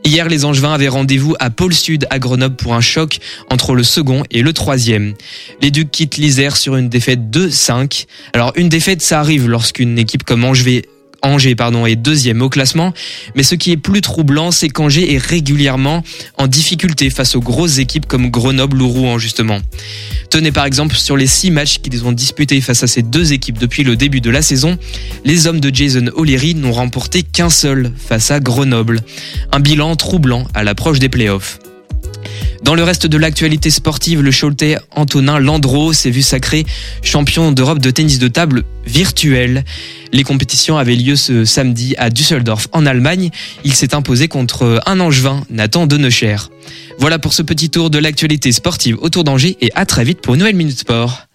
Hier, les Angevins avaient rendez-vous à Pôle Sud à Grenoble pour un choc entre le second et le troisième. Les Ducs quittent l'Isère sur une défaite 2-5. Alors une défaite, ça arrive lorsqu'une équipe comme Angers Angers pardon, est deuxième au classement. Mais ce qui est plus troublant, c'est qu'Angers est régulièrement en difficulté face aux grosses équipes comme Grenoble ou Rouen justement. Tenez par exemple sur les six matchs qu'ils ont disputés face à ces deux équipes depuis le début de la saison, les hommes de Jason O'Leary n'ont remporté qu'un seul face à Grenoble. Un bilan troublant à l'approche des playoffs. Dans le reste de l'actualité sportive, le Choletais Antonin Landreau s'est vu sacré champion d'Europe de tennis de table virtuel. Les compétitions avaient lieu ce samedi à Düsseldorf en Allemagne. Il s'est imposé contre un angevin, Nathan Denecher. Voilà pour ce petit tour de l'actualité sportive autour d'Angers et à très vite pour une nouvelle Minute Sport.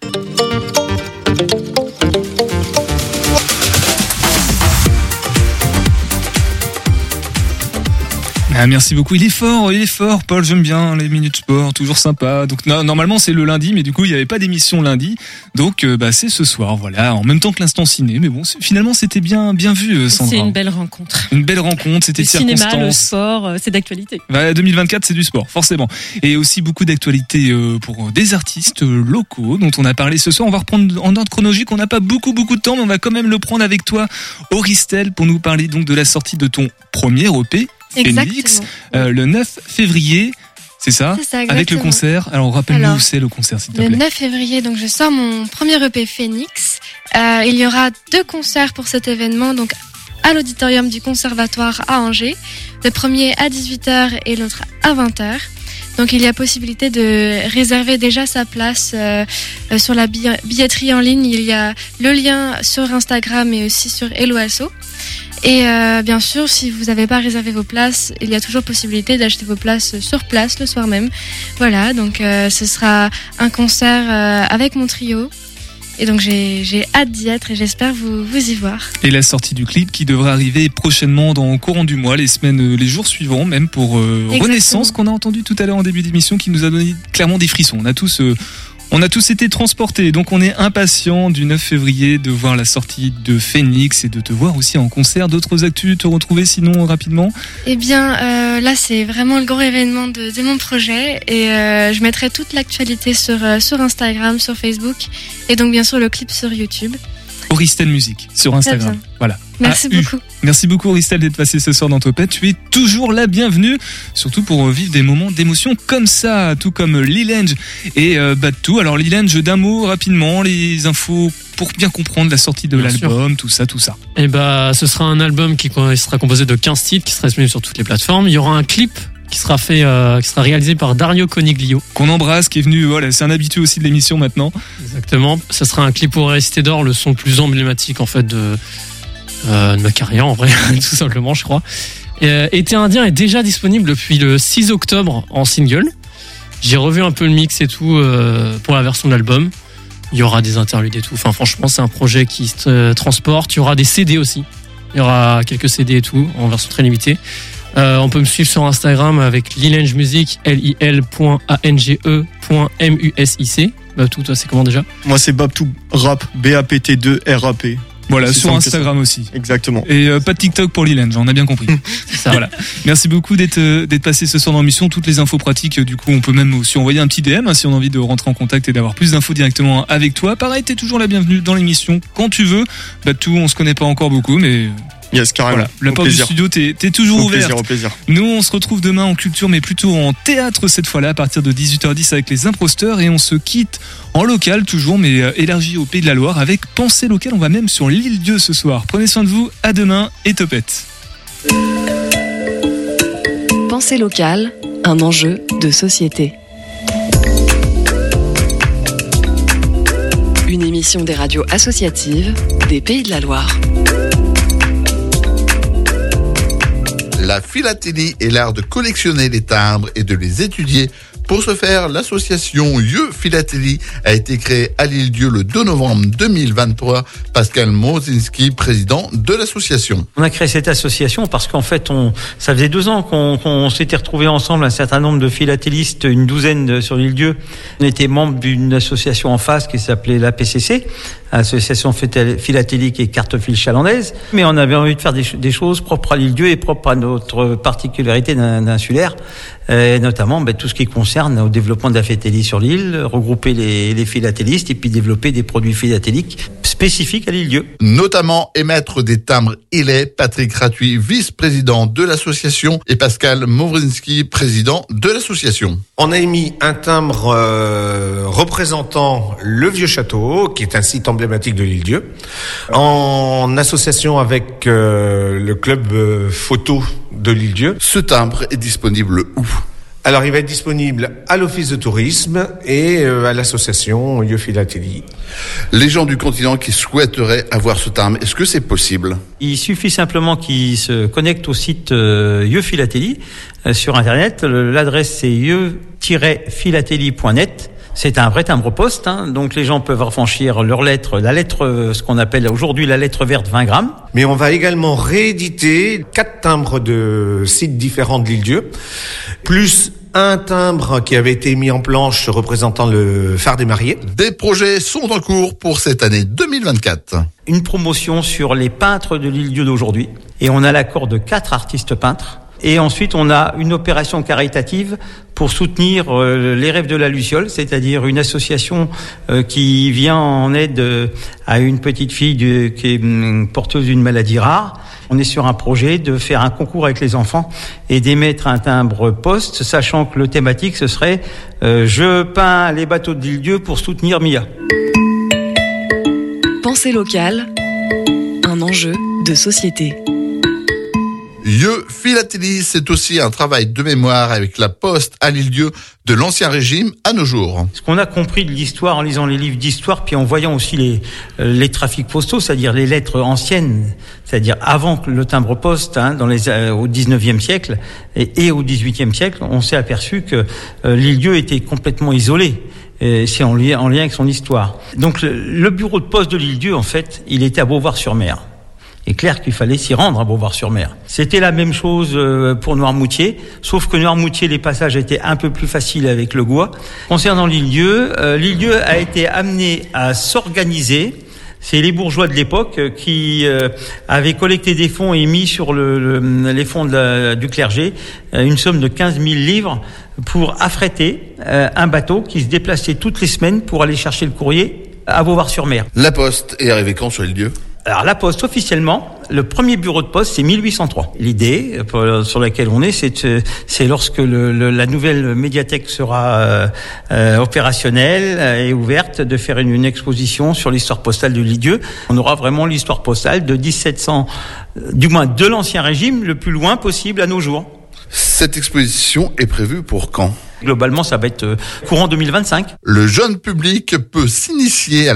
Ah, merci beaucoup. Il est fort, il est fort. Paul, j'aime bien les minutes sport, toujours sympa. Donc normalement c'est le lundi, mais du coup il n'y avait pas d'émission lundi, donc euh, bah c'est ce soir, voilà, en même temps que l'instant ciné. Mais bon, finalement c'était bien bien vu, euh, Sandra. C'est une belle rencontre. Une belle rencontre, c'était Le cinéma, le sport, euh, c'est d'actualité. Bah, 2024 c'est du sport, forcément, et aussi beaucoup d'actualité pour des artistes locaux dont on a parlé ce soir. On va reprendre en ordre chronologique. On n'a pas beaucoup beaucoup de temps, mais on va quand même le prendre avec toi, Auristel, pour nous parler donc de la sortie de ton premier EP Phoenix euh, le 9 février. C'est ça, Avec le concert. Alors rappelle-nous où c'est le concert, s'il te Le plaît. 9 février, donc je sors mon premier EP Phoenix. Euh, il y aura deux concerts pour cet événement, donc à l'auditorium du Conservatoire à Angers. Le premier à 18h et l'autre à 20h. Donc il y a possibilité de réserver déjà sa place euh, sur la bi- billetterie en ligne. Il y a le lien sur Instagram et aussi sur Helloasso. Et euh, bien sûr, si vous n'avez pas réservé vos places, il y a toujours possibilité d'acheter vos places sur place le soir même. Voilà, donc euh, ce sera un concert euh, avec mon trio. Et donc j'ai hâte d'y être et j'espère vous, vous y voir. Et la sortie du clip qui devrait arriver prochainement dans le courant du mois, les semaines, les jours suivants, même pour. Renaissance qu'on a entendu tout à l'heure en début d'émission, qui nous a donné clairement des frissons. On a tous, on a tous été transportés, donc on est impatients du 9 février de voir la sortie de Phoenix et de te voir aussi en concert. D'autres actus, te retrouver sinon rapidement? Eh bien, euh, là, c'est vraiment le grand événement de, mon projet et euh, je mettrai toute l'actualité euh, sur Instagram, sur Facebook et donc bien sûr le clip sur YouTube. Auristel Music sur Instagram. Voilà. Merci AU. beaucoup. Merci beaucoup Auristel d'être passé ce soir dans Topette. Tu es toujours la bienvenue, surtout pour euh, vivre des moments d'émotion comme ça, tout comme Lilange et euh, Batou. Alors Lilange, d'un mot rapidement, les infos pour bien comprendre la sortie de l'album, tout ça, tout ça. Et bah, ce sera un album qui sera composé de 15 titres, qui sera disponible sur toutes les plateformes. Il y aura un clip qui sera fait, euh, qui sera réalisé par Dario Coniglio. Qu'on embrasse, qui est venu, voilà, c'est un habitué aussi de l'émission maintenant. Exactement. Ce sera un clip pour rester d'or, le son plus emblématique en fait de, euh, de ma carrière en vrai, tout simplement, je crois. Euh, Été indien est déjà disponible depuis le 6 octobre en single. J'ai revu un peu le mix et tout euh, pour la version de l'album. Il y aura des interludes et tout. Enfin, franchement, c'est un projet qui se euh, transporte. Il y aura des CD aussi. Il y aura quelques CD et tout en version très limitée. Euh, on peut me suivre sur Instagram avec Lilange Music, L-I-L.A-N-G-E.M-U-S-I-C. Bah, tout, toi, c'est comment déjà? Moi, c'est Babtou Rap, B-A-P-T-2-R-A-P. Voilà, sur. Instagram aussi. Exactement. Et euh, pas de TikTok pour Lilange, on a bien compris. C'est ça. Voilà. Merci beaucoup d'être euh, d'être passé ce soir dans l'émission. Toutes les infos pratiques, euh, du coup, on peut même aussi envoyer un petit DM hein, si on a envie de rentrer en contact et d'avoir plus d'infos directement avec toi. Pareil, t'es toujours la bienvenue dans l'émission quand tu veux. Bah tout, on se connaît pas encore beaucoup, mais Yes, carrément. voilà, la Au porte du studio, t'es t'es toujours Au ouverte. plaisir, au plaisir. Nous, on se retrouve demain en culture, mais plutôt en théâtre cette fois-là, à partir de 18h10 avec les imposteurs. Et on se quitte en local, toujours, mais euh, élargi au Pays de la Loire, avec Pensée locale. On va même sur l'île Dieu ce soir. Prenez soin de vous, à demain et topette. Pensée locale, un enjeu de société. Une émission des radios associatives des Pays de la Loire. La philatélie est l'art de collectionner les timbres et de les étudier. Pour ce faire, l'association Yeux Philatélie a été créée à l'île-Dieu le 2 novembre 2023. Pascal Mozinski, président de l'association. On a créé cette association parce qu'en fait, on, ça faisait deux ans qu'on s'était retrouvés ensemble, un certain nombre de philatélistes, une douzaine sur l'île Dieu. On était membre d'une association en face qui s'appelait la PCC, Association Philaté- Philatélique et Cartophile Chalandaise. Mais on avait envie de faire des, ch- des choses propres à l'île Dieu et propres à notre particularité d'un- d'insulaire, euh, et notamment ben, tout ce qui concerne au développement de la philatélie sur l'île, regrouper les, les philatélistes et puis développer des produits philatéliques spécifiques à l'île Dieu. Notamment émettre des timbres Illet, Patrick Ratuy, vice-président de l'association, et Pascal Mowrinski, président de l'association. On a émis un timbre euh, représentant le vieux château, qui est un site emblématique de l'île Dieu, en association avec euh, le club euh, photo de l'île Dieu. Ce timbre est disponible où? Alors, il va être disponible à l'office de tourisme et euh, à l'association Lieu Philatélie. Les gens du continent qui souhaiteraient avoir ce timbre, est-ce que c'est possible? Il suffit simplement qu'ils se connectent au site Philatélie euh, sur Internet. L'adresse c'est yeux-philatélie.net. C'est un vrai timbre poste, hein, donc les gens peuvent affranchir leur lettre, la lettre, euh, ce qu'on appelle aujourd'hui la lettre verte 20 grammes. Mais on va également rééditer quatre timbres de sites différents de l'île Dieu, plus un timbre qui avait été mis en planche représentant le phare des mariés. Des projets sont en cours pour cette année 2024. Une promotion sur les peintres de l'île Dieu d'aujourd'hui. Et on a l'accord de quatre artistes peintres. Et ensuite, on a une opération caritative pour soutenir euh, les rêves de la Luciole, c'est-à-dire une association euh, qui vient en aide euh, à une petite fille qui est hum, porteuse d'une maladie rare. On est sur un projet de faire un concours avec les enfants et d'émettre un timbre poste, sachant que le thématique, ce serait Je peins les bateaux de l'île Dieu pour soutenir Mia. Pensée locale, un enjeu de société. Yeux Philatélie, c'est aussi un travail de mémoire avec la poste à l'île-dieu de l'ancien régime à nos jours. Ce qu'on a compris de l'histoire en lisant les livres d'histoire, puis en voyant aussi les, euh, les trafics postaux, c'est-à-dire les lettres anciennes, c'est-à-dire avant le timbre poste, hein, dans les, euh, au 19e siècle et, au 18e siècle, on s'est aperçu que euh, l'île-dieu était complètement isolé. C'est en lien, en lien avec son histoire. Donc le, le bureau de poste de l'île-dieu, en fait, il était à Beauvoir-sur-Mer est clair qu'il fallait s'y rendre à Beauvoir-sur-Mer. C'était la même chose euh, pour Noirmoutier, sauf que Noirmoutier, les passages étaient un peu plus faciles avec le Gois. Concernant l'île-dieu, euh, l'île-dieu a été amené à s'organiser. C'est les bourgeois de l'époque euh, qui avaient collecté des fonds et mis sur le, le, les fonds du clergé une somme de 15 000 livres pour affréter un bateau qui se déplaçait toutes les semaines pour aller chercher le courrier à Beauvoir-sur-Mer. La poste est arrivée quand sur l'île-dieu alors la poste officiellement, le premier bureau de poste c'est 1803. L'idée sur laquelle on est, c'est c'est lorsque le, le, la nouvelle médiathèque sera euh, euh, opérationnelle et ouverte, de faire une, une exposition sur l'histoire postale de Lidieu. On aura vraiment l'histoire postale de 1700, du moins de l'ancien régime, le plus loin possible à nos jours. Cette exposition est prévue pour quand? Globalement, ça va être courant 2025. Le jeune public peut s'initier à la